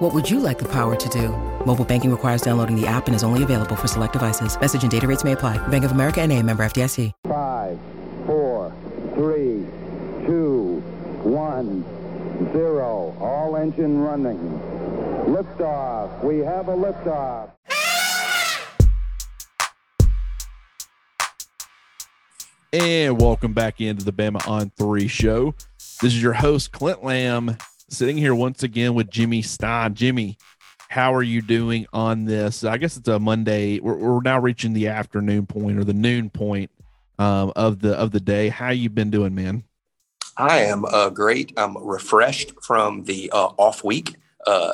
What would you like the power to do? Mobile banking requires downloading the app and is only available for select devices. Message and data rates may apply. Bank of America and a member FDIC. Five, four, three, two, one, zero. All engine running. Liftoff. We have a liftoff. And welcome back into the Bama on Three show. This is your host, Clint Lamb, sitting here once again with Jimmy Stein. Jimmy, how are you doing on this? I guess it's a Monday. We're, we're now reaching the afternoon point or the noon point um, of the of the day. How you been doing, man? I am uh, great. I'm refreshed from the uh, off week. Uh,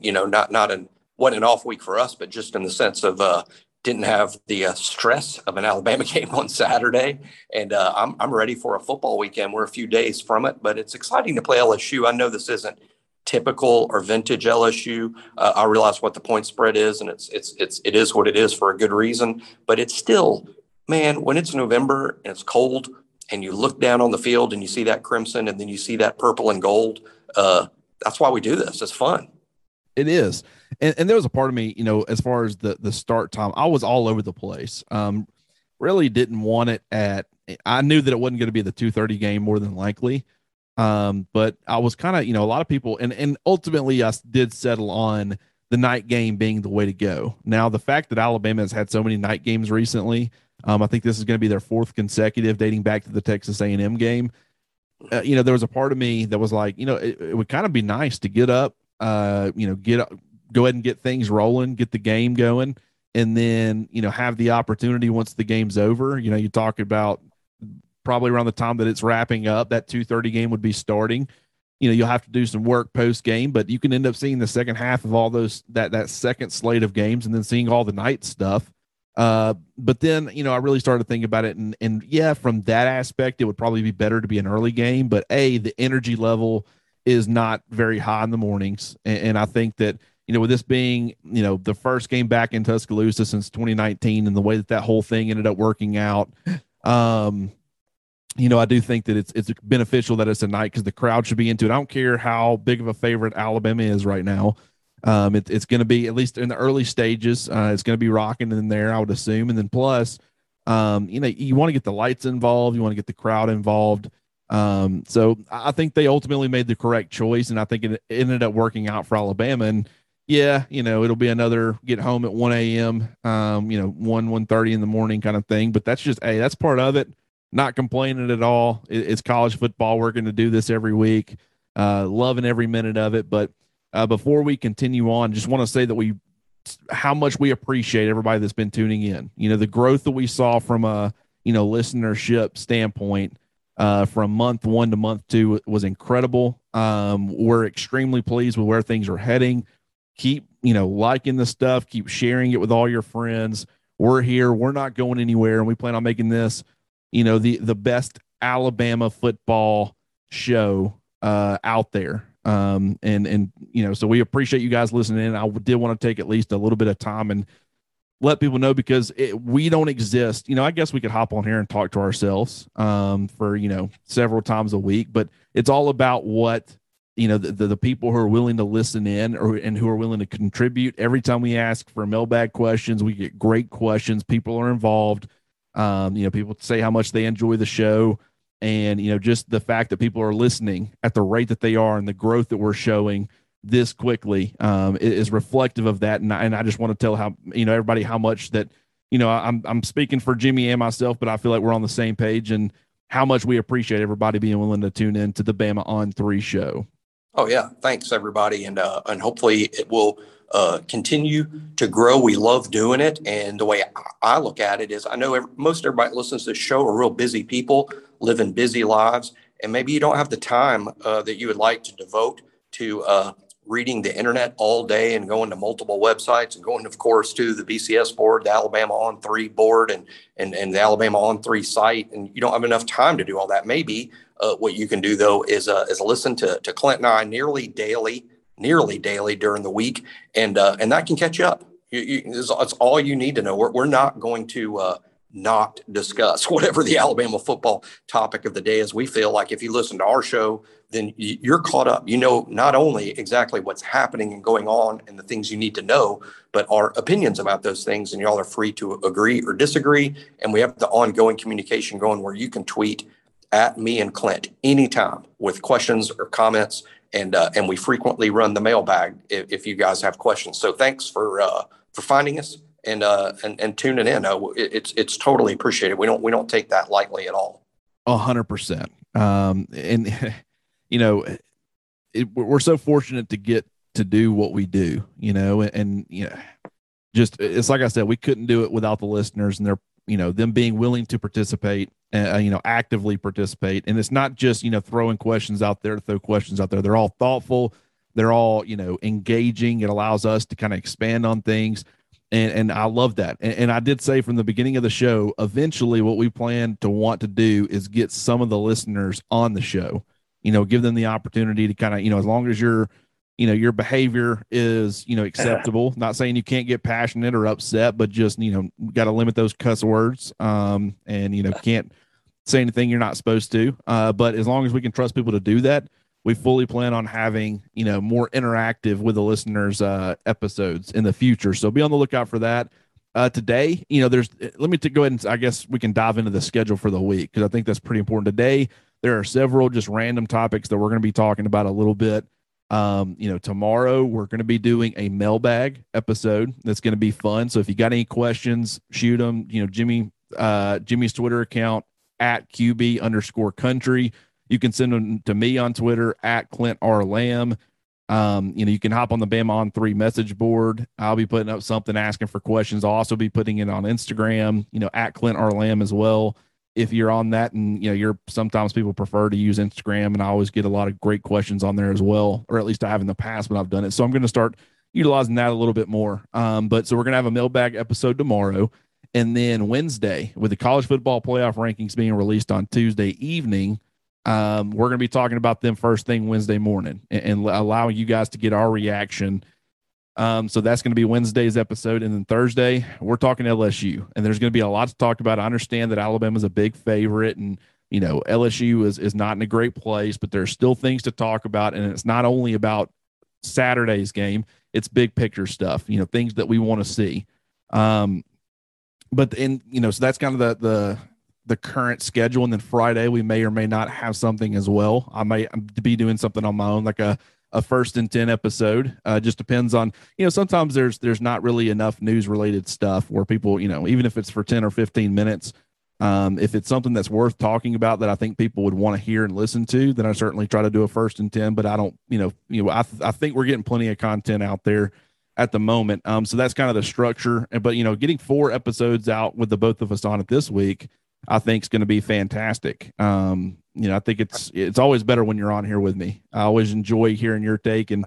you know, not not an what an off week for us, but just in the sense of uh, didn't have the uh, stress of an Alabama game on Saturday, and uh, I'm I'm ready for a football weekend. We're a few days from it, but it's exciting to play LSU. I know this isn't typical or vintage LSU. Uh, I realize what the point spread is, and it's it's it's it is what it is for a good reason. But it's still, man, when it's November and it's cold, and you look down on the field and you see that crimson, and then you see that purple and gold. Uh, that's why we do this. It's fun. It is, and, and there was a part of me, you know, as far as the the start time, I was all over the place. Um, really didn't want it at. I knew that it wasn't going to be the two thirty game more than likely. Um, but I was kind of, you know, a lot of people, and and ultimately I did settle on the night game being the way to go. Now, the fact that Alabama has had so many night games recently, um, I think this is going to be their fourth consecutive, dating back to the Texas A&M game. Uh, you know, there was a part of me that was like, you know, it, it would kind of be nice to get up, uh, you know, get up, go ahead and get things rolling, get the game going, and then you know have the opportunity once the game's over. You know, you talk about probably around the time that it's wrapping up, that 2:30 game would be starting. You know, you'll have to do some work post game, but you can end up seeing the second half of all those that that second slate of games, and then seeing all the night stuff. Uh, but then you know, I really started thinking about it, and and yeah, from that aspect, it would probably be better to be an early game. But a the energy level is not very high in the mornings, and, and I think that you know, with this being, you know, the first game back in Tuscaloosa since 2019 and the way that that whole thing ended up working out, um, you know, I do think that it's it's beneficial that it's a night because the crowd should be into it. I don't care how big of a favorite Alabama is right now. Um, it, it's going to be at least in the early stages. Uh, it's going to be rocking in there, I would assume. And then plus, um, you know, you want to get the lights involved, you want to get the crowd involved. Um, so I think they ultimately made the correct choice, and I think it ended up working out for Alabama. And yeah, you know, it'll be another get home at 1 a.m. Um, you know, one one thirty in the morning kind of thing. But that's just hey, that's part of it not complaining at all. It's college football. We're going to do this every week. Uh, loving every minute of it. But uh, before we continue on, just want to say that we how much we appreciate everybody that's been tuning in. You know, the growth that we saw from a you know listenership standpoint uh, from month one to month two was incredible. Um, we're extremely pleased with where things are heading. Keep you know liking the stuff. Keep sharing it with all your friends. We're here. We're not going anywhere, and we plan on making this you know the the best Alabama football show uh, out there. Um, and and you know, so we appreciate you guys listening. In. I did want to take at least a little bit of time and let people know because it, we don't exist. You know, I guess we could hop on here and talk to ourselves um, for you know several times a week, but it's all about what you know the, the, the people who are willing to listen in or and who are willing to contribute. Every time we ask for mailbag questions, we get great questions. People are involved. Um, you know, people say how much they enjoy the show, and you know, just the fact that people are listening at the rate that they are and the growth that we're showing this quickly um, is reflective of that. And I, and I just want to tell how you know everybody how much that you know I'm I'm speaking for Jimmy and myself, but I feel like we're on the same page and how much we appreciate everybody being willing to tune in to the Bama on Three show. Oh yeah, thanks everybody, and uh, and hopefully it will uh, continue to grow. We love doing it. And the way I look at it is I know every, most everybody listens to this show are real busy people living busy lives. And maybe you don't have the time uh, that you would like to devote to uh, reading the internet all day and going to multiple websites and going, of course, to the BCS board, the Alabama on three board, and and and the Alabama on three site, and you don't have enough time to do all that. Maybe uh, what you can do though is uh, is listen to to Clint and I nearly daily, nearly daily during the week, and uh, and that can catch you up. You, you, it's, it's, all you need to know. We're, we're not going to uh, not discuss whatever the Alabama football topic of the day is. We feel like if you listen to our show, then you're caught up. You know not only exactly what's happening and going on and the things you need to know, but our opinions about those things. And y'all are free to agree or disagree. And we have the ongoing communication going where you can tweet at me and Clint anytime with questions or comments. And uh, and we frequently run the mailbag if, if you guys have questions. So thanks for uh, for finding us and uh, and and tuning in. Uh, it's it's totally appreciated. We don't we don't take that lightly at all. A hundred percent. Um, and you know, it, we're so fortunate to get to do what we do. You know, and, and you know, just it's like I said, we couldn't do it without the listeners and their you know them being willing to participate uh, you know actively participate. And it's not just you know throwing questions out there to throw questions out there. They're all thoughtful. They're all you know engaging. It allows us to kind of expand on things. And and I love that. And, and, I did say from the beginning of the show, eventually, what we plan to want to do is get some of the listeners on the show. You know, give them the opportunity to kind of you know, as long as your you know your behavior is you know acceptable. Not saying you can't get passionate or upset, but just you know, got to limit those cuss words. Um, and you know, can't say anything you're not supposed to. Uh, but as long as we can trust people to do that, we fully plan on having you know more interactive with the listeners uh, episodes in the future so be on the lookout for that uh, today you know there's let me t- go ahead and i guess we can dive into the schedule for the week because i think that's pretty important today there are several just random topics that we're going to be talking about a little bit um, you know tomorrow we're going to be doing a mailbag episode that's going to be fun so if you got any questions shoot them you know jimmy uh jimmy's twitter account at qb underscore country you can send them to me on Twitter at Clint R. Lamb. Um, you know, you can hop on the Bama on three message board. I'll be putting up something asking for questions. I'll also be putting it on Instagram, you know, at Clint R. Lamb as well. If you're on that and you know, you're sometimes people prefer to use Instagram, and I always get a lot of great questions on there as well, or at least I have in the past when I've done it. So I'm going to start utilizing that a little bit more. Um, but so we're going to have a mailbag episode tomorrow. And then Wednesday, with the college football playoff rankings being released on Tuesday evening, um, we're going to be talking about them first thing Wednesday morning and, and allowing you guys to get our reaction. Um, so that's going to be Wednesday's episode. And then Thursday, we're talking LSU. And there's going to be a lot to talk about. I understand that Alabama's a big favorite and, you know, LSU is, is not in a great place, but there's still things to talk about. And it's not only about Saturday's game, it's big picture stuff, you know, things that we want to see. Um, but in, you know, so that's kind of the, the, the current schedule and then friday we may or may not have something as well i might be doing something on my own like a, a first and 10 episode. Uh, just depends on you know sometimes there's there's not really enough news related stuff where people you know even if it's for 10 or 15 minutes um, if it's something that's worth talking about that i think people would want to hear and listen to then i certainly try to do a first and 10 but i don't you know you know i, th- I think we're getting plenty of content out there at the moment. Um, so that's kind of the structure but you know getting four episodes out with the both of us on it this week I think is going to be fantastic. Um, you know, I think it's it's always better when you're on here with me. I always enjoy hearing your take, and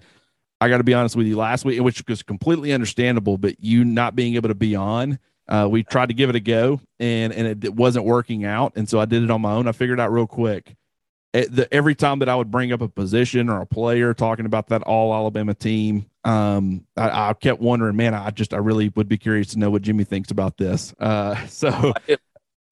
I got to be honest with you. Last week, which was completely understandable, but you not being able to be on, uh, we tried to give it a go, and and it, it, wasn't working out, and so I did it on my own. I figured out real quick. The, every time that I would bring up a position or a player talking about that all Alabama team, um, I, I kept wondering, man, I just I really would be curious to know what Jimmy thinks about this. Uh, so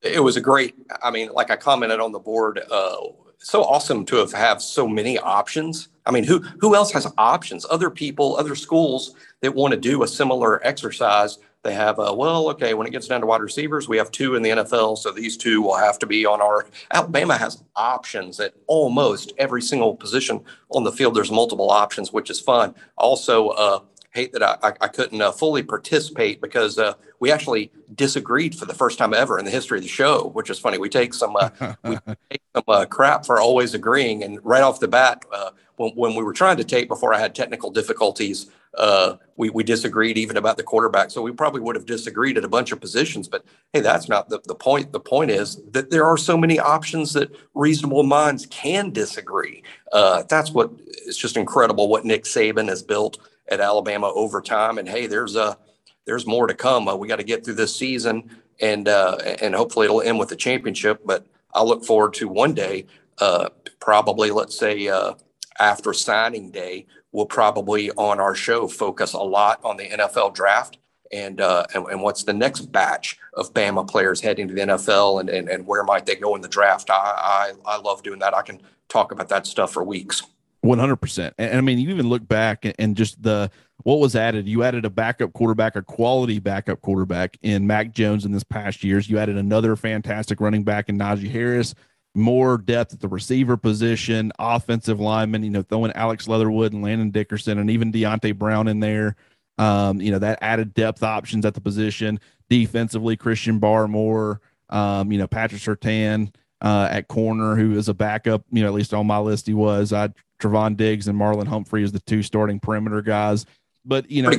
it was a great i mean like i commented on the board uh, so awesome to have have so many options. I mean who who else has options? Other people other schools that want to do a similar exercise they have uh, well okay when it gets down to wide receivers we have two in the nfl so these two will have to be on our alabama has options at almost every single position on the field. There's multiple options which is fun. Also uh, hate that I, I couldn't uh, fully participate because uh, we actually disagreed for the first time ever in the history of the show, which is funny. We take some uh, we take some uh, crap for always agreeing, and right off the bat, uh, when, when we were trying to tape before I had technical difficulties, uh, we, we disagreed even about the quarterback. So we probably would have disagreed at a bunch of positions. But hey, that's not the, the point. The point is that there are so many options that reasonable minds can disagree. Uh, that's what it's just incredible what Nick Saban has built at Alabama over time. And hey, there's a there's more to come. Uh, we got to get through this season, and uh, and hopefully it'll end with a championship. But I look forward to one day, uh, probably let's say uh, after signing day, we'll probably on our show focus a lot on the NFL draft and, uh, and, and what's the next batch of Bama players heading to the NFL and, and, and where might they go in the draft. I, I, I love doing that. I can talk about that stuff for weeks. 100%. And I mean, you even look back and just the what was added. You added a backup quarterback, a quality backup quarterback in Mac Jones in this past years. You added another fantastic running back in Najee Harris more depth at the receiver position, offensive lineman, you know, throwing Alex Leatherwood and Landon Dickerson and even Deonte Brown in there. Um, you know, that added depth options at the position. Defensively, Christian Barmore, um, you know, Patrick Surtain uh, at corner, who is a backup, you know, at least on my list he was. I Trevon Diggs and Marlon Humphrey is the two starting perimeter guys. But you know,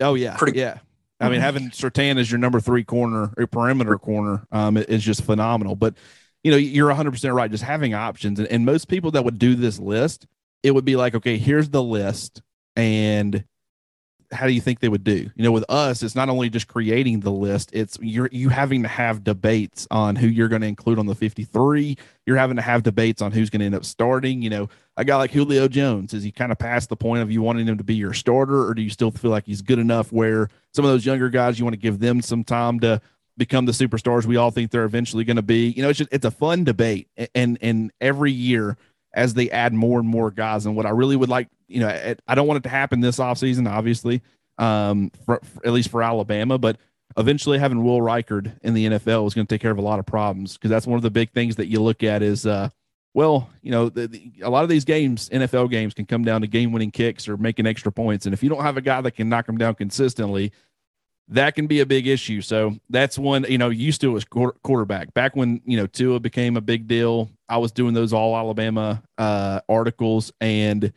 oh yeah, pretty yeah. I mean, having Surtain as your number three corner or perimeter corner um, is just phenomenal. But you know, you're 100% right. Just having options. And, and most people that would do this list, it would be like, okay, here's the list. And how do you think they would do? You know, with us, it's not only just creating the list, it's you're you having to have debates on who you're going to include on the 53. You're having to have debates on who's going to end up starting. You know, a guy like Julio Jones, is he kind of past the point of you wanting him to be your starter, or do you still feel like he's good enough where some of those younger guys you want to give them some time to become the superstars we all think they're eventually going to be. You know, it's just it's a fun debate, and and every year as they add more and more guys, and what I really would like, you know, I don't want it to happen this offseason, obviously, um, for, for, at least for Alabama, but eventually having Will Reichard in the NFL is going to take care of a lot of problems because that's one of the big things that you look at is. uh well, you know, the, the, a lot of these games, NFL games, can come down to game-winning kicks or making extra points, and if you don't have a guy that can knock them down consistently, that can be a big issue. So that's one, you know, used to was quarterback. Back when, you know, Tua became a big deal, I was doing those all Alabama uh, articles. And,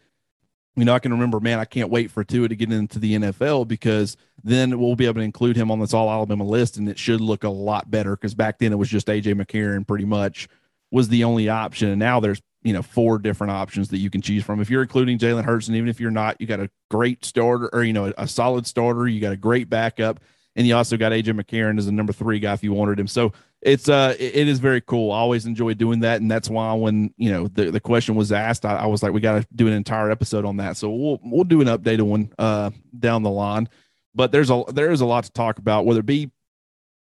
you know, I can remember, man, I can't wait for Tua to get into the NFL because then we'll be able to include him on this all Alabama list and it should look a lot better because back then it was just AJ McCarron pretty much was the only option. And now there's you know four different options that you can choose from. If you're including Jalen Hurts, and even if you're not, you got a great starter or you know a, solid starter. You got a great backup, and you also got AJ McCarron as a number three guy if you wanted him. So it's uh it, it is very cool. I always enjoy doing that, and that's why when you know the, the question was asked, I, I was like, we got to do an entire episode on that. So we'll we'll do an updated one uh down the line. But there's a there is a lot to talk about, whether it be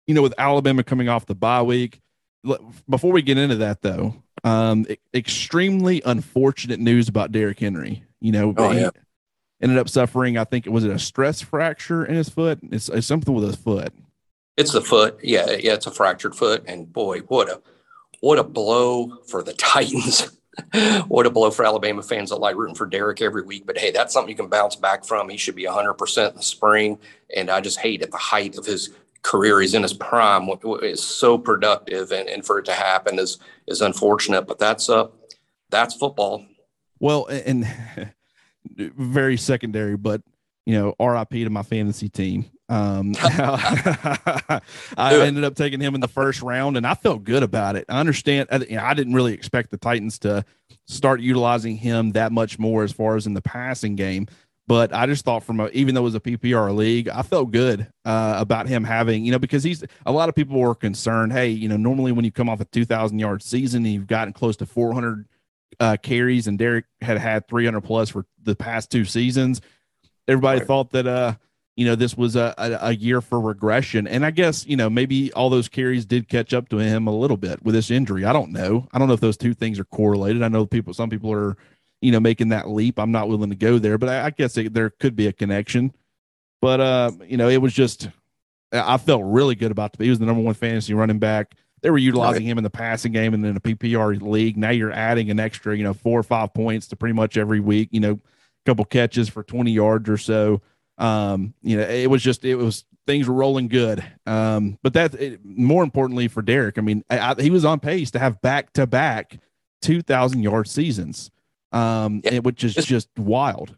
you know with Alabama coming off the bye week. Before we get into that though, um, extremely unfortunate news about Derrick Henry. You know, oh, yeah. ended up suffering. I think it was it a stress fracture in his foot. It's, it's something with his foot. It's the foot. Yeah, yeah, it's a fractured foot. And boy, what a what a blow for the Titans. what a blow for Alabama fans that like rooting for Derrick every week. But hey, that's something you can bounce back from. He should be 100% in the spring. And I just hate at the height of his career. He's in his prime. Is so productive, and, and for it to happen is is unfortunate. But that's uh that's football. Well, and very secondary, but you know, RIP to my fantasy team. Um, I ended up taking him in the first round, and I felt good about it. I understand. You know, I didn't really expect the Titans to start utilizing him that much more as far as in the passing game. But I just thought from a, even though it was a PPR league, I felt good uh, about him having, you know, because he's a lot of people were concerned. Hey, you know, normally when you come off a 2,000 yard season, and you've gotten close to 400 uh, carries, and Derrick had had 300 plus for the past two seasons. Everybody right. thought that, uh, you know, this was a, a, a, year for regression. And I guess, you know, maybe all those carries did catch up to him a little bit with this injury. I don't know. I don't know if those two things are correlated. I know people, some people are you know, making that leap. I'm not willing to go there, but I, I guess it, there could be a connection. But uh, you know, it was just I felt really good about the. He was the number one fantasy running back. They were utilizing right. him in the passing game and in a PPR league. Now you're adding an extra, you know, four or five points to pretty much every week. You know, a couple catches for 20 yards or so. Um, you know, it was just it was things were rolling good. Um, but that it, more importantly for Derrick, I mean, I, I, he was on pace to have back to back 2,000 yard seasons. Um, yeah. which is it's, just wild.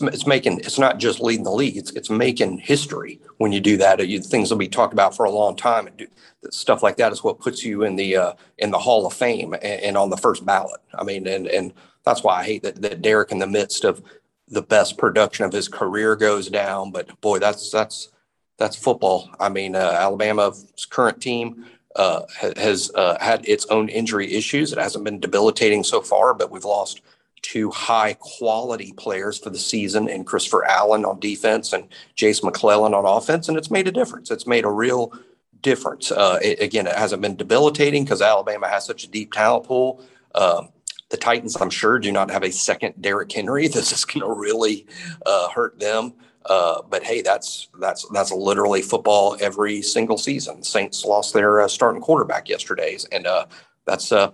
It's making it's not just leading the league; it's it's making history when you do that. You, things will be talked about for a long time, and do, stuff like that is what puts you in the uh, in the Hall of Fame and, and, on the first ballot. I mean, and and that's why I hate that that Derrick, in the midst of the best production of his career, goes down. But boy, that's that's that's football. I mean, uh, Alabama's current team uh, has uh, had its own injury issues. It hasn't been debilitating so far, but we've lost two high quality players for the season in Christopher Allen on defense and Jase McClellan on offense, and it's made a difference. It's made a real difference. Uh, it, again, it hasn't been debilitating because Alabama has such a deep talent pool. Um, the Titans, I'm sure, do not have a second Derrick Henry. This is going to really uh, hurt them. Uh, but hey, that's that's that's literally football every single season. Saints lost their uh, starting quarterback yesterday, and uh, that's uh,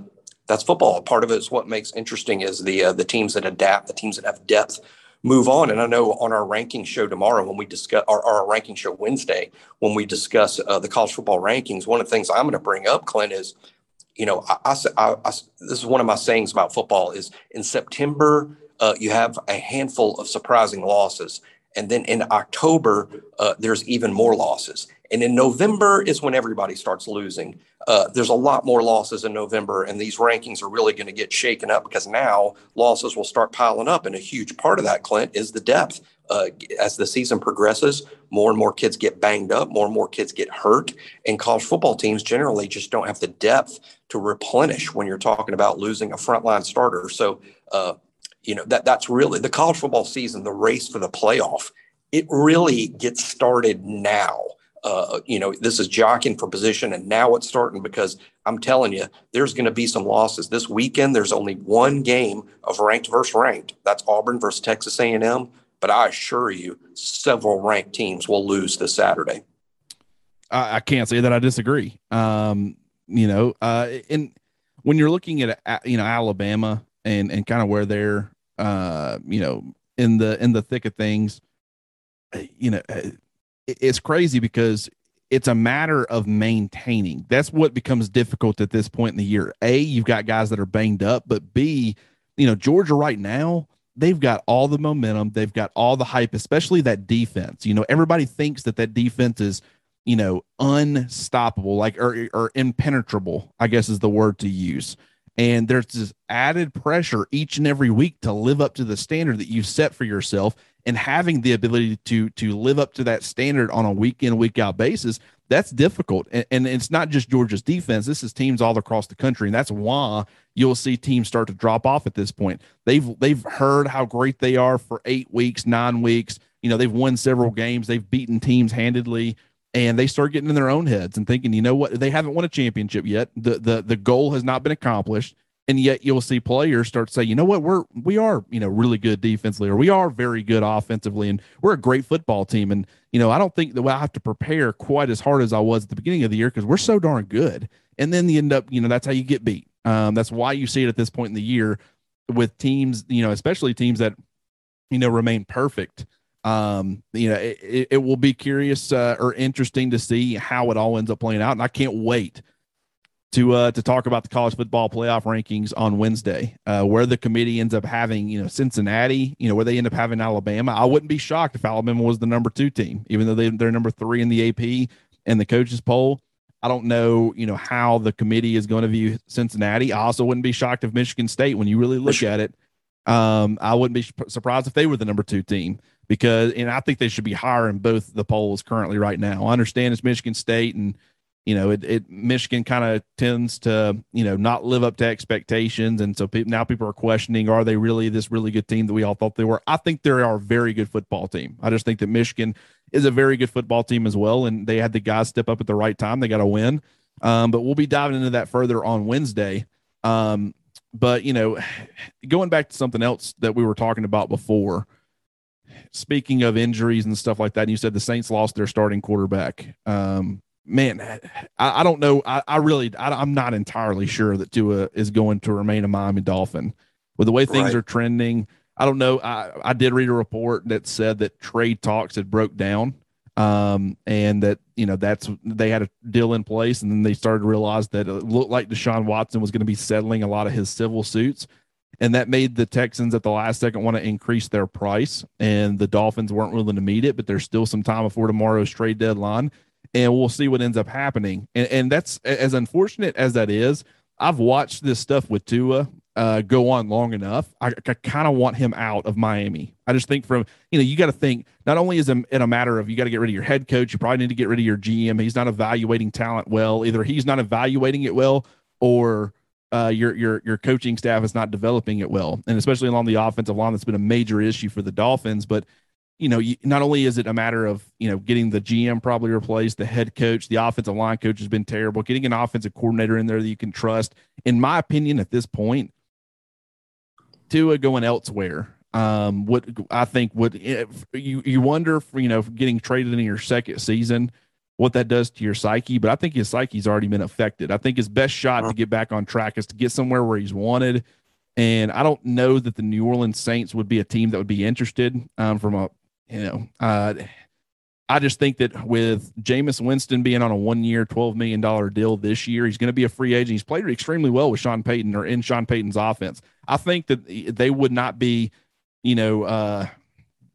that's football. Part of it is what makes interesting is the uh, the teams that adapt, the teams that have depth, move on. And I know on our ranking show tomorrow, when we discuss our, our ranking show Wednesday, when we discuss the college football rankings, one of the things I'm going to bring up, Clint, is you know, I, I, I, this is one of my sayings about football is in September, uh, you have a handful of surprising losses. And then in October, uh, there's even more losses. And in November is when everybody starts losing. Uh, there's a lot more losses in November, and these rankings are really going to get shaken up because now losses will start piling up. And a huge part of that, Clint, is the depth. Uh, as the season progresses, more and more kids get banged up, more and more kids get hurt, and college football teams generally just don't have the depth to replenish when you're talking about losing a frontline starter. So, uh, you know that that's really the college football season, the race for the playoff. It really gets started now uh, you know, this is jockeying for position, and now it's starting because I'm telling you, there's going to be some losses this weekend. There's only one game of ranked versus ranked. That's Auburn versus Texas A&M. But I assure you, several ranked teams will lose this Saturday. I, I can't say that I disagree. Um, you know, uh, and when you're looking at you know Alabama and and kind of where they're, uh, you know, in the in the thick of things, you know it's crazy because it's a matter of maintaining. That's what becomes difficult at this point in the year. A, you've got guys that are banged up, but B, you know, Georgia right now, they've got all the momentum, they've got all the hype, especially that defense. You know, everybody thinks that that defense is, you know, unstoppable, like or or impenetrable, I guess is the word to use. And there's this added pressure each and every week to live up to the standard that you've set for yourself. And having the ability to to live up to that standard on a week in week out basis that's difficult. And, and, it's not just georgia's defense. This is teams all across the country. And that's why you'll see teams start to drop off at this point. They've they've heard how great they are for eight weeks nine weeks. You know they've won several games. They've beaten teams handedly and they start getting in their own heads and thinking you know what they haven't won a championship yet the the, the goal has not been accomplished and yet you'll see players start to say, you know what, we're we are you know really good defensively, or we are very good offensively, and we're a great football team. And you know, I don't think that I have to prepare quite as hard as I was at the beginning of the year because we're so darn good. And then you end up, you know, that's how you get beat. Um, that's why you see it at this point in the year with teams, you know, especially teams that you know remain perfect. Um, you know, it, it will be curious uh, or interesting to see how it all ends up playing out, and I can't wait to uh, to talk about the college football playoff rankings on Wednesday, uh, where the committee ends up having you know Cincinnati, you know where they end up having Alabama. I wouldn't be shocked if Alabama was the number two team, even though they, they're number three in the AP and the coaches poll. I don't know, you know, how the committee is going to view Cincinnati. I also wouldn't be shocked if Michigan State, when you really look at it, um, I wouldn't be surprised if they were the number two team because, and I think they should be higher in both the polls currently right now. I understand it's Michigan State and you know, it, it Michigan kind of tends to, you know, not live up to expectations. And so pe- now people are questioning, are they really this really good team that we all thought they were? I think they are a very good football team. I just think that Michigan is a very good football team as well. And they had the guys step up at the right time. They got to win. Um, but we'll be diving into that further on Wednesday. Um, but, you know, going back to something else that we were talking about before, speaking of injuries and stuff like that, and you said the Saints lost their starting quarterback. Um, man, I, I don't know. I, I really, I, am not entirely sure that Tua is going to remain a Miami Dolphin with the way things right. are trending. I don't know. I, I did read a report that said that trade talks had broke down, um, and that you know that's they had a deal in place, and then they started to realize that it looked like Deshaun Watson was going to be settling a lot of his civil suits. And that made the Texans at the last second want to increase their price, and the Dolphins weren't willing to meet it. But there's still some time before tomorrow's trade deadline, and we'll see what ends up happening. And, and that's as unfortunate as that is. I've watched this stuff with Tua uh, go on long enough. I, I kind of want him out of Miami. I just think from you know you got to think not only is it a matter of you got to get rid of your head coach, you probably need to get rid of your GM. He's not evaluating talent well. Either he's not evaluating it well, or uh, your your your coaching staff is not developing it well, and especially along the offensive line, that's been a major issue for the Dolphins. But you know, you, not only is it a matter of you know getting the GM probably replaced, the head coach, the offensive line coach has been terrible. Getting an offensive coordinator in there that you can trust, in my opinion, at this point, Tua going elsewhere. Um, what I think would you you wonder, for, you know, getting traded in your second season what that does to your psyche, but I think his psyche's already been affected. I think his best shot to get back on track is to get somewhere where he's wanted. And I don't know that the New Orleans Saints would be a team that would be interested um, from a, you know, uh, I just think that with Jameis Winston being on a one year, $12 million deal this year, he's going to be a free agent. He's played extremely well with Sean Payton or in Sean Payton's offense. I think that they would not be, you know, uh,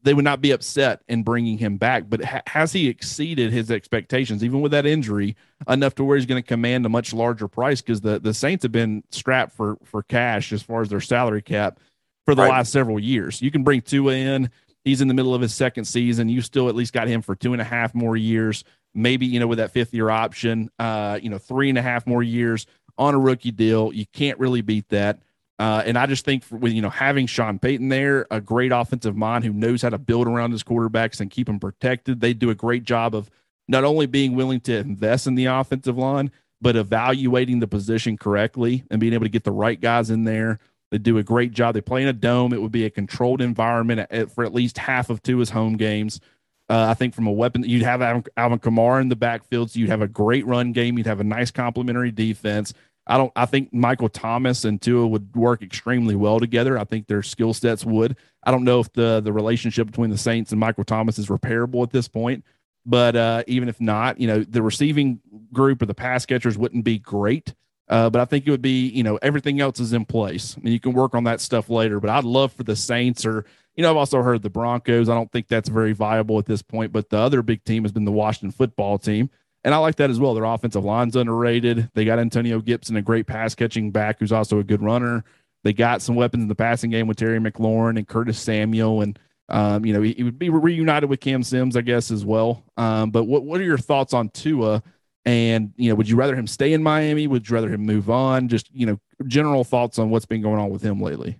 they would not be upset in bringing him back. But ha- has he exceeded his expectations, even with that injury, enough to where he's going to command a much larger price? Because the the Saints have been strapped for for cash as far as their salary cap for the right. last several years. You can bring Tua in. He's in the middle of his second season. You still at least got him for two and a half more years. Maybe you know with that fifth year option, uh, you know three and a half more years on a rookie deal. You can't really beat that. Uh, and I just think for, with you know having Sean Payton there, a great offensive mind who knows how to build around his quarterbacks and keep them protected, they do a great job of not only being willing to invest in the offensive line, but evaluating the position correctly and being able to get the right guys in there. They do a great job. They play in a dome. It would be a controlled environment at, for at least half of two Tua's home games. Uh, I think from a weapon, you'd have Alvin, Alvin Kamara in the backfield, so you'd have a great run game. You'd have a nice complementary defense. I don't. I think Michael Thomas and Tua would work extremely well together. I think their skill sets would. I don't know if the the relationship between the Saints and Michael Thomas is repairable at this point, but uh, even if not, you know, the receiving group or the pass catchers wouldn't be great. Uh, but I think it would be, you know, everything else is in place, and you can work on that stuff later. But I'd love for the Saints or, you know, I've also heard the Broncos. I don't think that's very viable at this point. But the other big team has been the Washington football team and I like that as well. Their offensive line's underrated. They got Antonio Gibson, a great pass catching back who's also a good runner. They got some weapons in the passing game with Terry McLaurin and Curtis Samuel. And, um, you know, he, he, would be reunited with Cam Sims, I guess, as well. Um, but what, what are your thoughts on Tua? And, you know, would you rather him stay in Miami? Would you rather him move on? Just, you know, general thoughts on what's been going on with him lately.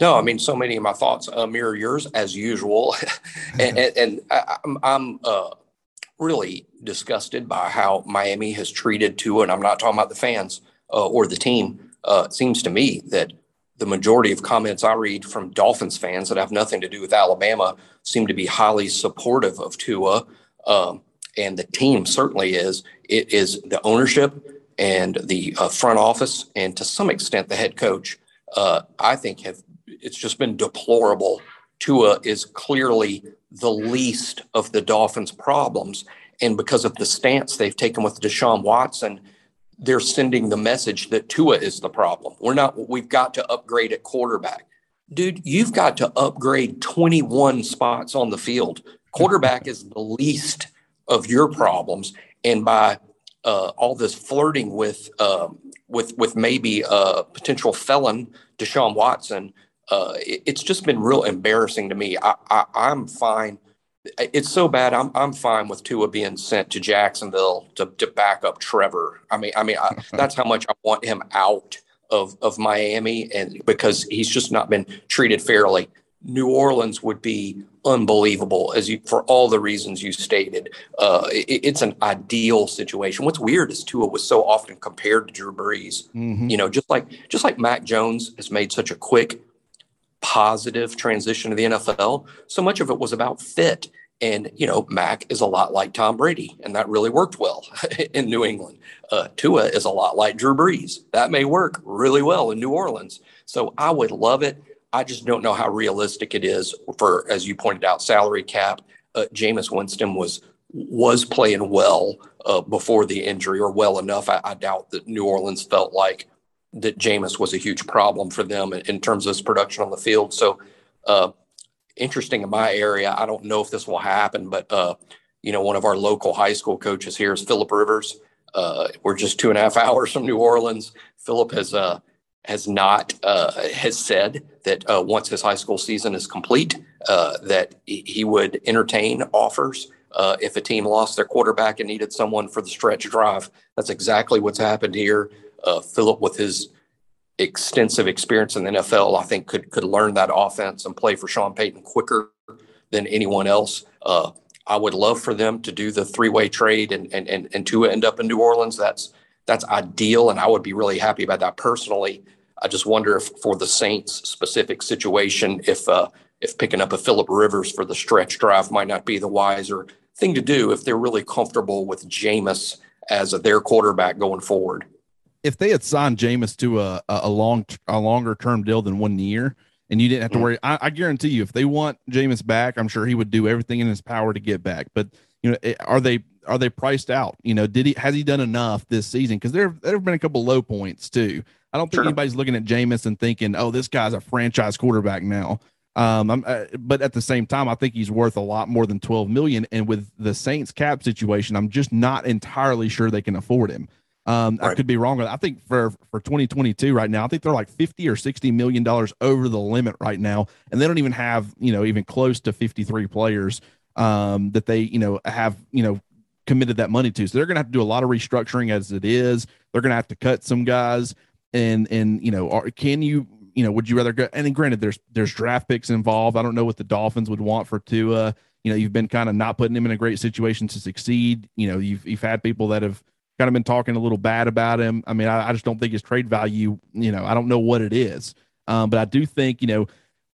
No, I mean, so many of my thoughts uh, mirror yours as usual, and, and, and I, am I'm, I'm uh, really disgusted by how Miami has treated Tua, and I'm not talking about the fans uh, or the team. Uh, it seems to me that the majority of comments I read from Dolphins fans that have nothing to do with Alabama seem to be highly supportive of Tua, um, and the team certainly is. It is the ownership and the uh, front office, and to some extent the head coach. Uh, I think have it's just been deplorable. Tua is clearly the least of the Dolphins' problems. And because of the stance they've taken with Deshaun Watson, they're sending the message that Tua is the problem. We're not, we've got to upgrade at quarterback. Dude, you've got to upgrade 21 spots on the field. Quarterback is the least of your problems. And by uh, all this flirting with, uh, with, with maybe a potential felon, Deshaun Watson, uh, it, it's just been real embarrassing to me. I, I, I'm fine. It's so bad. I'm I'm fine with Tua being sent to Jacksonville to, to back up Trevor. I mean, I mean, I, that's how much I want him out of of Miami, and because he's just not been treated fairly. New Orleans would be unbelievable as you for all the reasons you stated. Uh, it, it's an ideal situation. What's weird is Tua was so often compared to Drew Brees. Mm-hmm. You know, just like just like Mac Jones has made such a quick, positive transition to the NFL. So much of it was about fit. And you know, Mac is a lot like Tom Brady, and that really worked well in New England. Uh, Tua is a lot like Drew Brees. That may work really well in New Orleans. So I would love it. I just don't know how realistic it is for, as you pointed out, salary cap. Uh, Jameis Winston was was playing well uh, before the injury, or well enough. I, I, doubt that New Orleans felt like that Jameis was a huge problem for them in, terms of his production on the field. So, uh, interesting in my area. I don't know if this will happen, but uh, you know, one of our local high school coaches here is Philip Rivers. Uh, we're just two and a half hours from New Orleans. Philip has uh, has not uh, has said that uh, once his high school season is complete, uh, that he would entertain offers uh, if a team lost their quarterback and needed someone for the stretch drive. That's exactly what's happened here. Uh, Philip, with his extensive experience in the NFL, I think could could learn that offense and play for Sean Payton quicker than anyone else. Uh, I would love for them to do the three way trade and and and and to end up in New Orleans. That's that's ideal, and I would be really happy about that personally. I just wonder if for the Saints specific situation, if uh, if picking up a Philip Rivers for the stretch drive might not be the wiser thing to do if they're really comfortable with Jameis as their quarterback going forward. If they had signed Jameis to a a long a longer term deal than one year, and you didn't have to mm-hmm. worry, I, I guarantee you, if they want Jameis back, I'm sure he would do everything in his power to get back. But you know, are they are they priced out? You know, did he has he done enough this season? Because there there have been a couple low points too. I don't think sure. anybody's looking at Jameis and thinking, "Oh, this guy's a franchise quarterback now." Um, uh, but at the same time, I think he's worth a lot more than 12 million. And with the Saints cap situation, I'm just not entirely sure they can afford him. Um, right. I could be wrong. I think for for 2022 right now, I think they're like 50 or 60 million dollars over the limit right now, and they don't even have you know even close to 53 players um, that they you know have you know committed that money to. So they're going to have to do a lot of restructuring as it is. They're going to have to cut some guys and and you know are, can you you know would you rather go and granted there's there's draft picks involved i don't know what the dolphins would want for Tua you know you've been kind of not putting him in a great situation to succeed you know you've you've had people that have kind of been talking a little bad about him i mean i, I just don't think his trade value you know i don't know what it is um, but i do think you know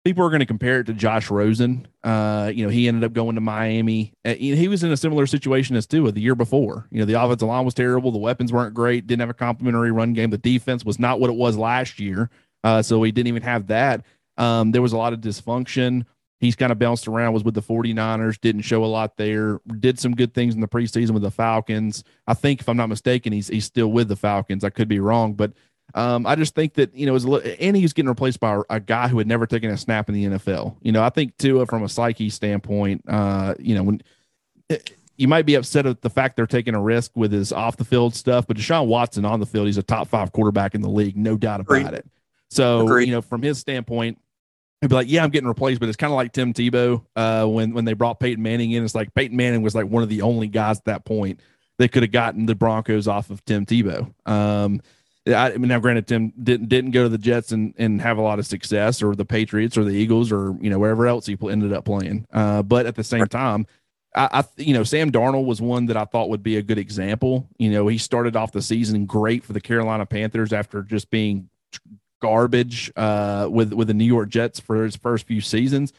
people are going to compare it to Josh Rosen. Uh, you know, he ended up going to Miami. Uh, he was in a similar situation as Tua the year before. You know, the offensive line was terrible, the weapons weren't great, didn't have a complimentary run game, the defense was not what it was last year. Uh, so he didn't even have that. Um, there was a lot of dysfunction. He's kind of bounced around, was with the 49ers, didn't show a lot there, did some good things in the preseason with the Falcons. I think, if I'm not mistaken, he's he's still with the Falcons. I could be wrong, but um, I just think that you know, was and he's getting replaced by a, a, guy who had never taken a snap in the NFL. You know, I think Tua, from a psyche standpoint, uh, you know, when eh, you might be upset at the fact they're taking a risk with his off the field stuff, but Deshaun Watson on the field, he's a top five quarterback in the league, no doubt about Agreed. it. So, Agreed. you know, from his standpoint, he'd be like, "Yeah, I'm getting replaced," but it's kind of like Tim Tebow uh, when when they brought Peyton Manning in. It's like Peyton Manning was like one of the only guys at that point that could have gotten the Broncos off of Tim Tebow. Um, I, mean, now granted, Tim didn't didn't go to the Jets and, and have a lot of success, or the Patriots, or the Eagles, or you know wherever else he ended up playing. Uh, but at the same time, I, I, you know Sam Darnold was one that I thought would be a good example. You know, he started off the season great for the Carolina Panthers after just being garbage uh, with with the New York Jets for his first few seasons.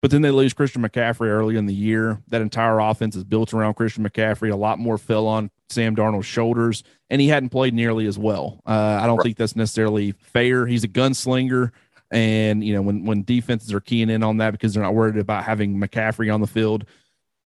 But then they lose Christian McCaffrey early in the year. That entire offense is built around Christian McCaffrey. A lot more fell on Sam Darnold's shoulders, and he hadn't played nearly as well. Uh, I don't right. think that's necessarily fair. He's a gunslinger, and you know when when defenses are keying in on that because they're not worried about having McCaffrey on the field,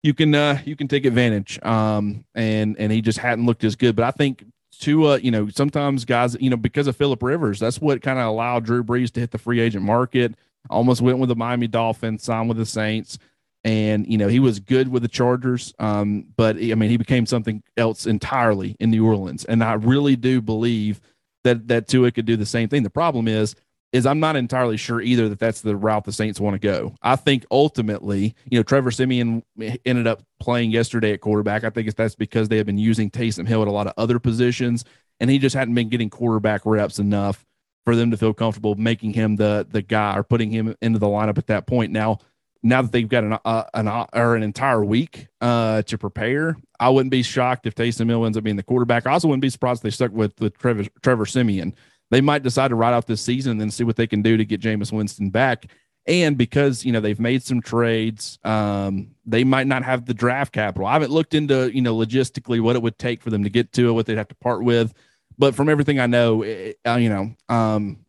you can uh, you can take advantage. Um, and and he just hadn't looked as good. But I think to uh, you know sometimes guys you know because of Philip Rivers, that's what kind of allowed Drew Brees to hit the free agent market almost went with the Miami Dolphins, signed with the Saints, and you know he was good with the Chargers. Um, but I mean, he became something else entirely in New Orleans, and I really do believe that that Tua could do the same thing. The problem is, is I'm not entirely sure either that that's the route the Saints want to go. I think ultimately, you know, Trevor Siemian ended up playing yesterday at quarterback. I think that's because they have been using Taysom Hill at a lot of other positions, and he just hadn't been getting quarterback reps enough for them to feel comfortable making him the the guy or putting him into the lineup at that point. Now, now that they've got an uh, an uh, or an entire week uh, to prepare, I wouldn't be shocked if Taysom Hill ends up being the quarterback. I also wouldn't be surprised if they stuck with with Trevor, Trevor Siemian. They might decide to ride out this season and then see what they can do to get Jameis Winston back. And because you know they've made some trades, um, they might not have the draft capital. I haven't looked into you know logistically what it would take for them to get to it, what they'd have to part with. But from everything I know, it, uh, you know, um,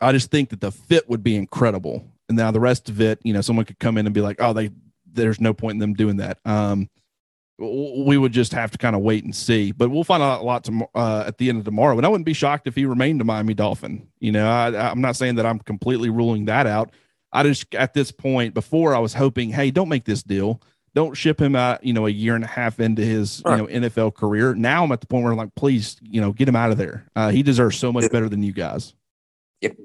I just think that the fit would be incredible. And now the rest of it, you know, someone could come in and be like, oh, they there's no point in them doing that. Um, we would just have to kind of wait and see. But we'll find out a lot to, uh, at the end of tomorrow. And I wouldn't be shocked if he remained a Miami Dolphin. You know, I, I'm not saying that I'm completely ruling that out. I just at this point before I was hoping, hey, don't make this deal. Don't ship him out, you know, a year and a half into his, you know, NFL career. Now I'm at the point where I'm like, please, you know, get him out of there. Uh, he deserves so much better than you guys. Yep,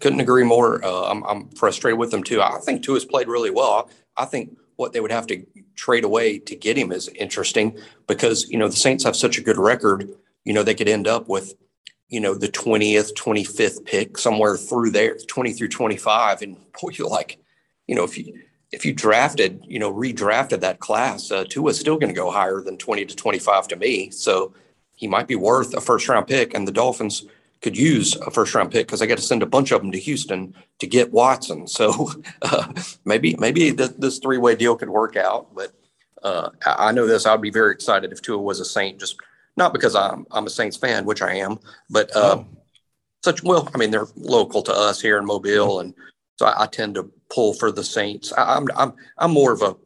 couldn't agree more. Uh, I'm, I'm frustrated with him too. I think Tua has played really well. I think what they would have to trade away to get him is interesting because you know the Saints have such a good record. You know they could end up with you know the 20th, 25th pick somewhere through there, 20 through 25, and boy, you're like, you know, if you if you drafted, you know, redrafted that class, uh, Tua's still going to go higher than 20 to 25 to me. So he might be worth a first round pick, and the Dolphins could use a first round pick because I got to send a bunch of them to Houston to get Watson. So uh, maybe maybe th- this three way deal could work out. But uh, I know this. I'd be very excited if Tua was a Saint, just not because I'm I'm a Saints fan, which I am, but uh, oh. such well. I mean, they're local to us here in Mobile, and so I, I tend to pull for the Saints. I, I'm I'm I'm more of a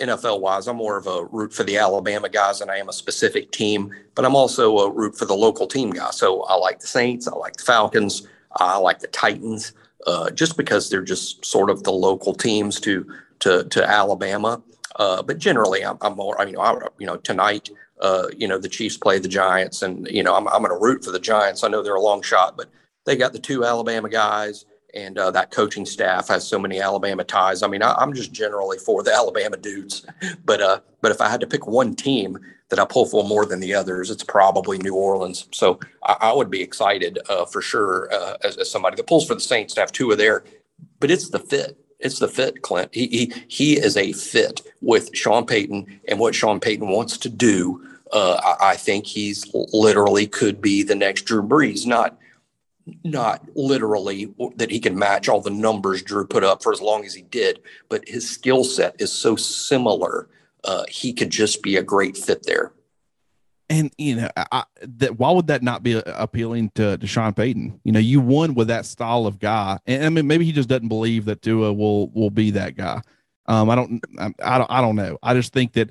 NFL wise, I'm more of a root for the Alabama guys than I am a specific team, but I'm also a root for the local team guys. So I like the Saints, I like the Falcons, I like the Titans, uh, just because they're just sort of the local teams to to to Alabama. Uh, but generally, I'm, I'm, more. I mean, I, you know, tonight, uh, you know, the Chiefs play the Giants, and you know, I'm I'm going to root for the Giants. I know they're a long shot, but they got the two Alabama guys and uh, that coaching staff has so many Alabama ties. I mean, I, am just generally for the Alabama dudes, but uh, but if I had to pick one team that I pull for more than the others, it's probably New Orleans. So I, I would be excited uh, for sure uh, as, as, somebody that pulls for the Saints to have two of there, but it's the fit. It's the fit, Clint. He he he is a fit with Sean Payton and what Sean Payton wants to do. Uh, I, I think he's literally could be the next Drew Brees, not not literally that he can match all the numbers Drew put up for as long as he did, but his skill set is so similar. Uh, he could just be a great fit there. And you know, I, that why would that not be appealing to, to Sean Payton? You know, you won with that style of guy, and I mean, maybe he just doesn't believe that Tua will will be that guy. Um, I don't, I, I don't, I don't know. I just think that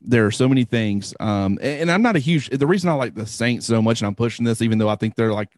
there are so many things. Um, and, and I'm not a huge. The reason I like the Saints so much, and I'm pushing this, even though I think they're like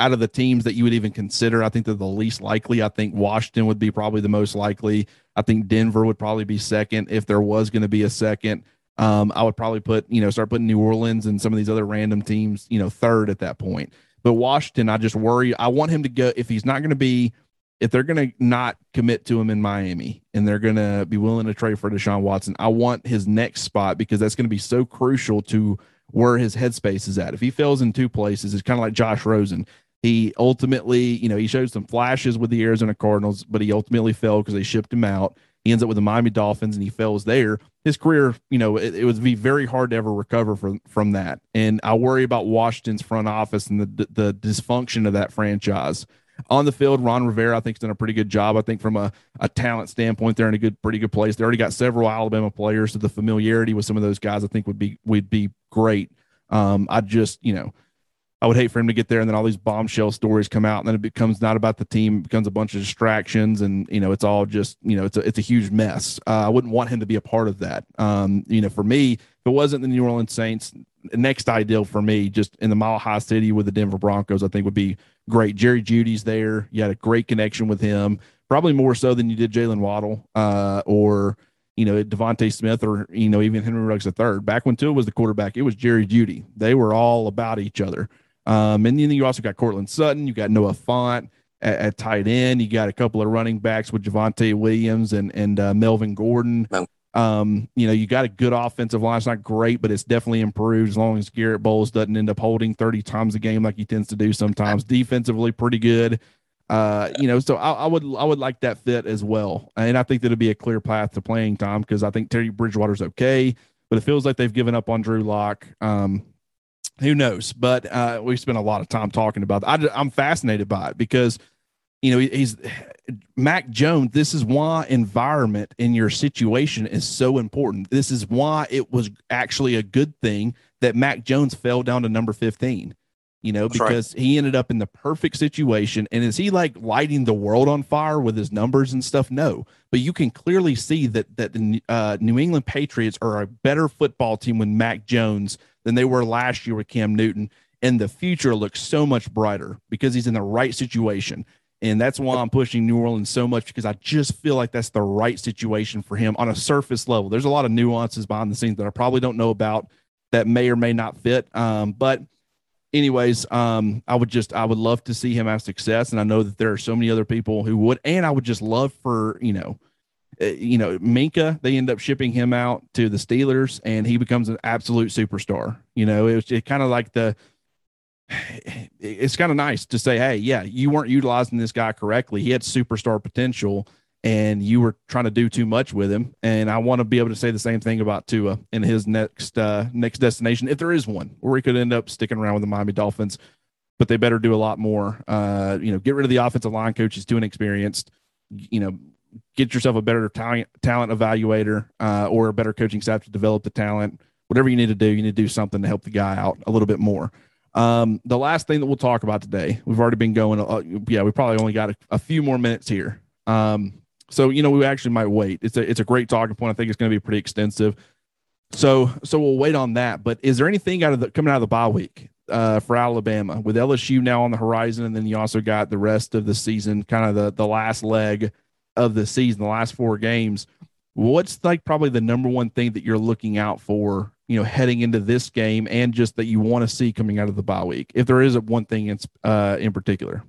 out of the teams that you would even consider, I think they're the least likely. I think Washington would be probably the most likely. I think Denver would probably be second if there was going to be a second. Um, I would probably put, you know, start putting New Orleans and some of these other random teams, you know, third at that point. But Washington, I just worry. I want him to go if he's not going to be, if they're going to not commit to him in Miami and they're going to be willing to trade for Deshaun Watson, I want his next spot because that's going to be so crucial to where his headspace is at. If he fails in two places, it's kind of like Josh Rosen. He ultimately, you know, he showed some flashes with the Arizona Cardinals, but he ultimately fell because they shipped him out. He ends up with the Miami Dolphins and he fails there. His career, you know, it, it would be very hard to ever recover from from that. And I worry about Washington's front office and the the dysfunction of that franchise. On the field, Ron Rivera, I think, has done a pretty good job. I think from a, a talent standpoint, they're in a good, pretty good place. They already got several Alabama players, so the familiarity with some of those guys, I think, would be would be great. Um, I just, you know, I would hate for him to get there and then all these bombshell stories come out and then it becomes not about the team, becomes a bunch of distractions and you know it's all just you know it's a it's a huge mess. Uh, I wouldn't want him to be a part of that. Um, you know, for me, if it wasn't the New Orleans Saints, the next ideal for me, just in the Mile High City with the Denver Broncos, I think would be great. Jerry Jeudy's there. You had a great connection with him, probably more so than you did Jaylen Waddle uh, or you know, DeVonta Smith or, you know, even Henry Ruggs III. Back when Tua was the quarterback, it was Jerry Jeudy. They were all about each other. Um, and then you also got Courtland Sutton, you got Noah Fant at, at, tight end, you got a couple of running backs with Javonte Williams and and uh, Melvin Gordon. Um, you know, you got a good offensive line. It's not great, but it's definitely improved as long as Garrett Bolles doesn't end up holding 30 times a game like he tends to do sometimes. Defensively, pretty good. Uh, you know, so I, I, would I would like that fit as well, and I think that'll be a clear path to playing time because I think Teddy Bridgewater's okay, but it feels like they've given up on Drew Lock. Um, who knows? But uh, we spent a lot of time talking about that. I, I'm fascinated by it because you know, he's Mac Jones. This is why environment in your situation is so important. This is why it was actually a good thing that Mac Jones fell down to number 15, you know, That's because right. he ended up in the perfect situation. And is he like lighting the world on fire with his numbers and stuff? No, but you can clearly see that, that the uh, New England Patriots are a better football team when Mac Jones than they were last year with Cam Newton. And the future looks so much brighter because he's in the right situation. And that's why I'm pushing New Orleans so much because I just feel like that's the right situation for him on a surface level. There's a lot of nuances behind the scenes that I probably don't know about that may or may not fit. Um, but anyways, um, I would just I would love to see him have success, and I know that there are so many other people who would, and I would just love for you know, you know, Minkah. They end up shipping him out to the Steelers, and he becomes an absolute superstar. You know, it was it kind of like the it's kind of nice to say, hey, yeah, you weren't utilizing this guy correctly. He had superstar potential and you were trying to do too much with him. And I want to be able to say the same thing about Tua in his next uh, next destination, if there is one, where he could end up sticking around with the Miami Dolphins. But they better do a lot more. Uh, you know, get rid of the offensive line coach; he's too inexperienced. You know, get yourself a better talent talent evaluator uh, or a better coaching staff to develop the talent. Whatever you need to do, you need to do something to help the guy out a little bit more. Um, the last thing that we'll talk about today, we've already been going. Uh, yeah, we probably only got a, a few more minutes here. Um, so you know, we actually might wait. It's a it's a great talking point. I think it's going to be pretty extensive. So so we'll wait on that. But is there anything out of the coming out of the bye week uh, for Alabama with LSU now on the horizon, and then you also got the rest of the season, kind of the the last leg of the season, the last four games. What's like probably the number one thing that you're looking out for you know, heading into this game and just that you want to see coming out of the bye week, if there is one thing in, uh, in particular?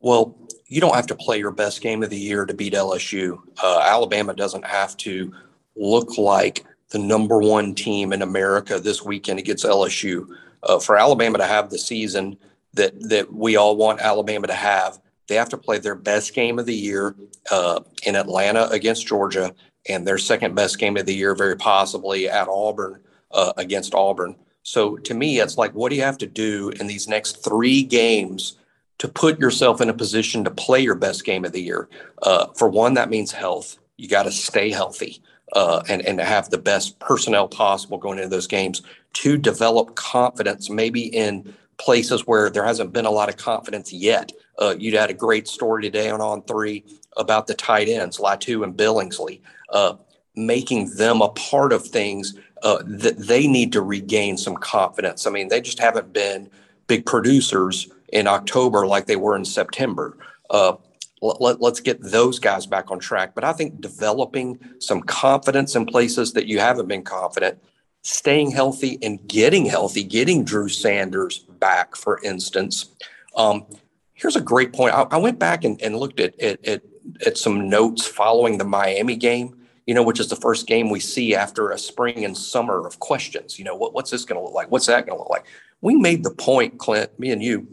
Well, you don't have to play your best game of the year to beat LSU. Uh, Alabama doesn't have to look like the number one team in America this weekend against LSU. Uh, for Alabama to have the season that that we all want Alabama to have, they have to play their best game of the year uh, in Atlanta against Georgia and their second best game of the year, very possibly at Auburn uh, against Auburn. So to me, it's like, what do you have to do in these next three games to put yourself in a position to play your best game of the year? Uh, for one, that means health. You got to stay healthy uh, and, and have the best personnel possible going into those games. To develop confidence, maybe in places where there hasn't been a lot of confidence yet. Uh, you had a great story today on On Three about the tight ends, Latu and Billingsley uh, making them a part of things uh, that they need to regain some confidence. I mean, they just haven't been big producers in October like they were in September. Uh, let, us get those guys back on track. But I think developing some confidence in places that you haven't been confident, staying healthy and getting healthy, getting Drew Sanders back, for instance. Um, here's a great point. I, I went back and, and looked at, at, at, at some notes following the Miami game you know, which is the first game we see after a spring and summer of questions. You know, what, what's this going to look like? What's that going to look like? We made the point, Clint, me and you,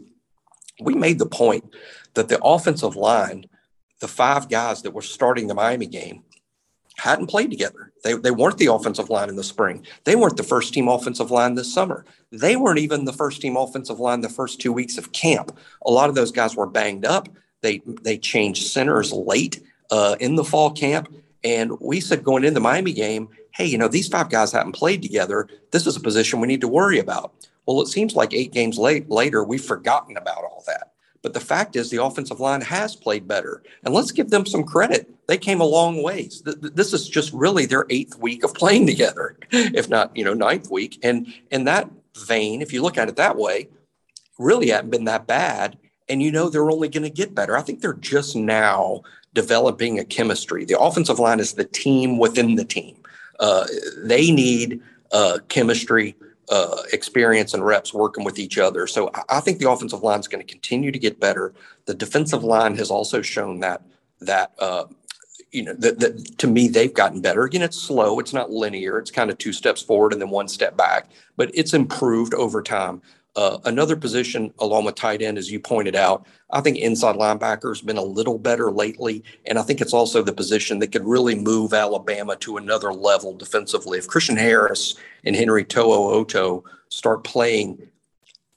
we made the point that the offensive line, the five guys that were starting the Miami game, hadn't played together. They, they weren't the offensive line in the spring. They weren't the first team offensive line this summer. They weren't even the first team offensive line the first two weeks of camp. A lot of those guys were banged up. They they changed centers late uh, in the fall camp, and we said going into the Miami game, hey, you know, these five guys haven't played together. This is a position we need to worry about. Well, it seems like eight games late, later, we've forgotten about all that. But the fact is, the offensive line has played better. And let's give them some credit. They came a long ways. This is just really their eighth week of playing together, if not, you know, ninth week. And in that vein, if you look at it that way, really haven't been that bad. And you know, they're only going to get better. I think they're just now developing a chemistry. The offensive line is the team within the team. Uh, they need uh, chemistry, uh, experience, and reps working with each other. So I, think the offensive line is going to continue to get better. The defensive line has also shown that that uh, you know, that the, to me, they've gotten better. Again, it's slow. It's not linear. It's kind of two steps forward and then one step back, but it's improved over time. Uh, another position along with tight end, as you pointed out, I think inside linebacker has been a little better lately. And I think it's also the position that could really move Alabama to another level defensively. If Christian Harris and Henry To'oTo'o start playing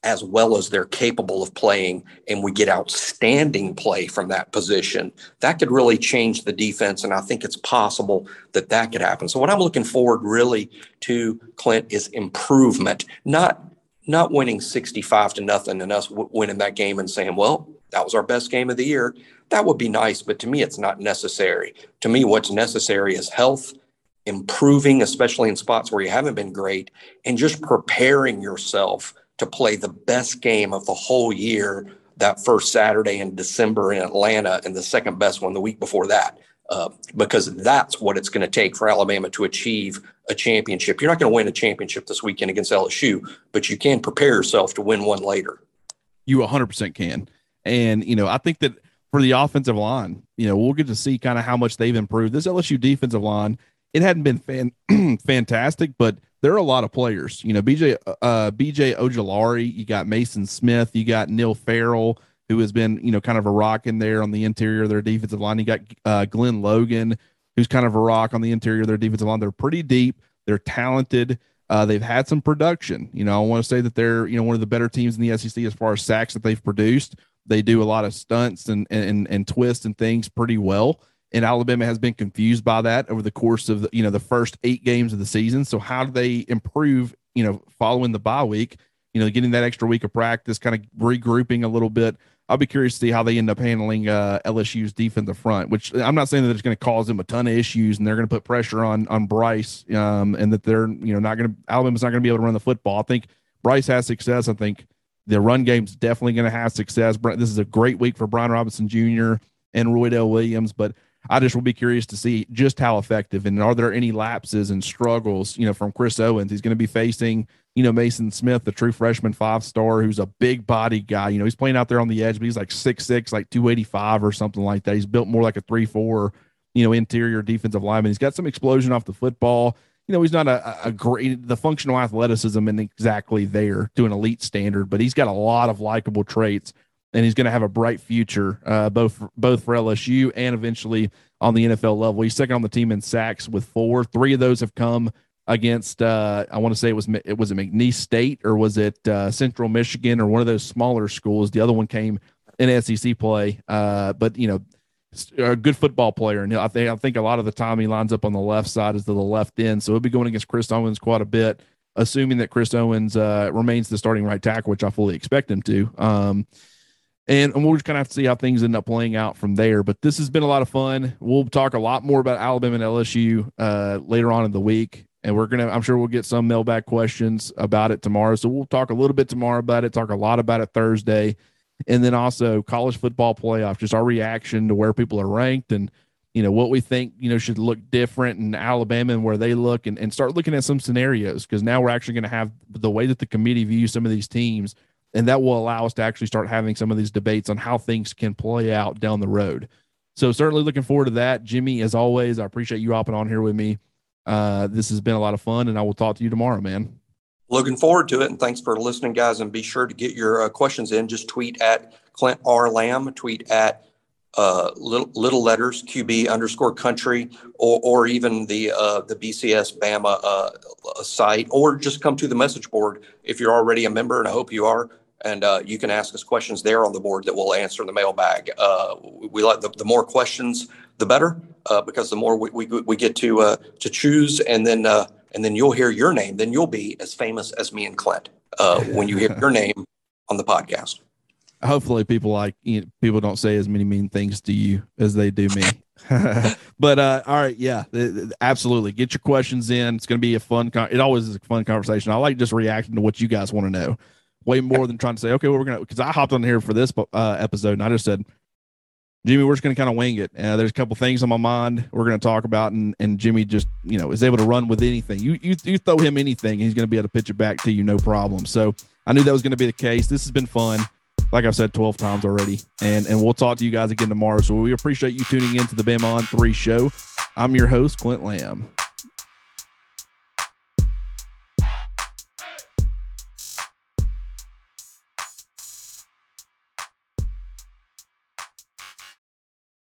as well as they're capable of playing and we get outstanding play from that position that could really change the defense and i think it's possible that that could happen so what i'm looking forward really to clint is improvement not not winning 65 to nothing and us w- winning that game and saying, well, that was our best game of the year. That would be nice, but to me, it's not necessary. To me, what's necessary is health, improving, especially in spots where you haven't been great, and just preparing yourself to play the best game of the whole year that first Saturday in December in Atlanta and the second best one the week before that. Uh, because that's what it's going to take for Alabama to achieve a championship. You're not going to win a championship this weekend against LSU, but you can prepare yourself to win one later. You 100% can. And, you know, I think that for the offensive line, you know, we'll get to see kind of how much they've improved. This LSU defensive line, it hadn't been fan- fantastic, but there are a lot of players. You know, BJ uh, BJ Ojulari, you got Mason Smith, you got Neil Farrell, who has been, you know, kind of a rock in there on the interior of their defensive line. You got uh, Glenn Logan, who's kind of a rock on the interior of their defensive line. They're pretty deep. They're talented. Uh, they've had some production. You know, I want to say that they're, you know, one of the better teams in the SEC as far as sacks that they've produced. They do a lot of stunts and and and twists and things pretty well. And Alabama has been confused by that over the course of the, you know the first eight games of the season. So how do they improve? You know, following the bye week, you know, getting that extra week of practice, kind of regrouping a little bit. I'll be curious to see how they end up handling uh, LSU's defensive front. Which I'm not saying that it's going to cause them a ton of issues, and they're going to put pressure on on Bryce, um, and that they're you know not going to Alabama's not going to be able to run the football. I think Bryce has success. I think the run game's definitely going to have success. This is a great week for Brian Robinson Jr. and Roydell Williams, but I just will be curious to see just how effective and are there any lapses and struggles, you know, from Chris Owens. He's going to be facing, you know, Mason Smith, the true freshman five star, who's a big body guy. You know, he's playing out there on the edge, but he's like six six, like 285 or something like that. He's built more like a three four, you know, interior defensive lineman. He's got some explosion off the football. You know, he's not a, a great the functional athleticism and exactly there to an elite standard, but he's got a lot of likable traits and he's going to have a bright future, uh, both both for LSU and eventually on the NFL level. He's second on the team in sacks with four. Three of those have come against. Uh, I want to say it was it was a McNeese State or was it uh, Central Michigan or one of those smaller schools. The other one came in SEC play, uh, but you know. A good football player, and I think I think a lot of the time he lines up on the left side as to the left end, so he'll be going against Chris Owens quite a bit assuming that Chris Owens uh, remains the starting right tackle, which I fully expect him to. Um, and, and we'll just kind of have to see how things end up playing out from there. But this has been a lot of fun. We'll talk a lot more about Alabama and LSU uh, later on in the week. And we're gonna, I'm sure we'll get some mailbag questions about it tomorrow. So we'll talk a little bit tomorrow about it, talk a lot about it Thursday, and then also college football playoff, just our reaction to where people are ranked and you know what we think you know should look different in Alabama and where they look, and, and start looking at some scenarios because now we're actually going to have the way that the committee views some of these teams and that will allow us to actually start having some of these debates on how things can play out down the road. So certainly looking forward to that, Jimmy. As always, I appreciate you hopping on here with me. Uh, this has been a lot of fun, and I will talk to you tomorrow, man. Looking forward to it, and thanks for listening, guys. And be sure to get your uh, questions in. Just tweet at Clint R. Lamb, tweet at uh, little, little letters QB underscore country, or, or even the uh, the BCS Bama uh, site, or just come to the message board if you're already a member, and I hope you are and uh, you can ask us questions there on the board that we'll answer in the mailbag. Uh, we like the, the, more questions, the better, uh, because the more we, we, we get to uh, to choose, and then uh, and then you'll hear your name, then you'll be as famous as me and Clint uh, when you hear your name on the podcast. Hopefully, people like you know, people don't say as many mean things to you as they do me. but all right, yeah, absolutely. Get your questions in. It's going to be a fun. Con- it always is a fun conversation. I like just reacting to what you guys want to know way more than trying to say, okay, well, we're gonna because I hopped on here for this uh, episode and I just said, Jimmy, we're just gonna kind of wing it. Uh, there's a couple things on my mind we're gonna talk about, and and Jimmy just you know is able to run with anything. You you you throw him anything, he's gonna be able to pitch it back to you, no problem. So I knew that was gonna be the case. This has been fun. like I've said 12 times already. And and we'll talk to you guys again tomorrow. So we appreciate you tuning in to the Bama on 3 show. I'm your host, Clint Lamb.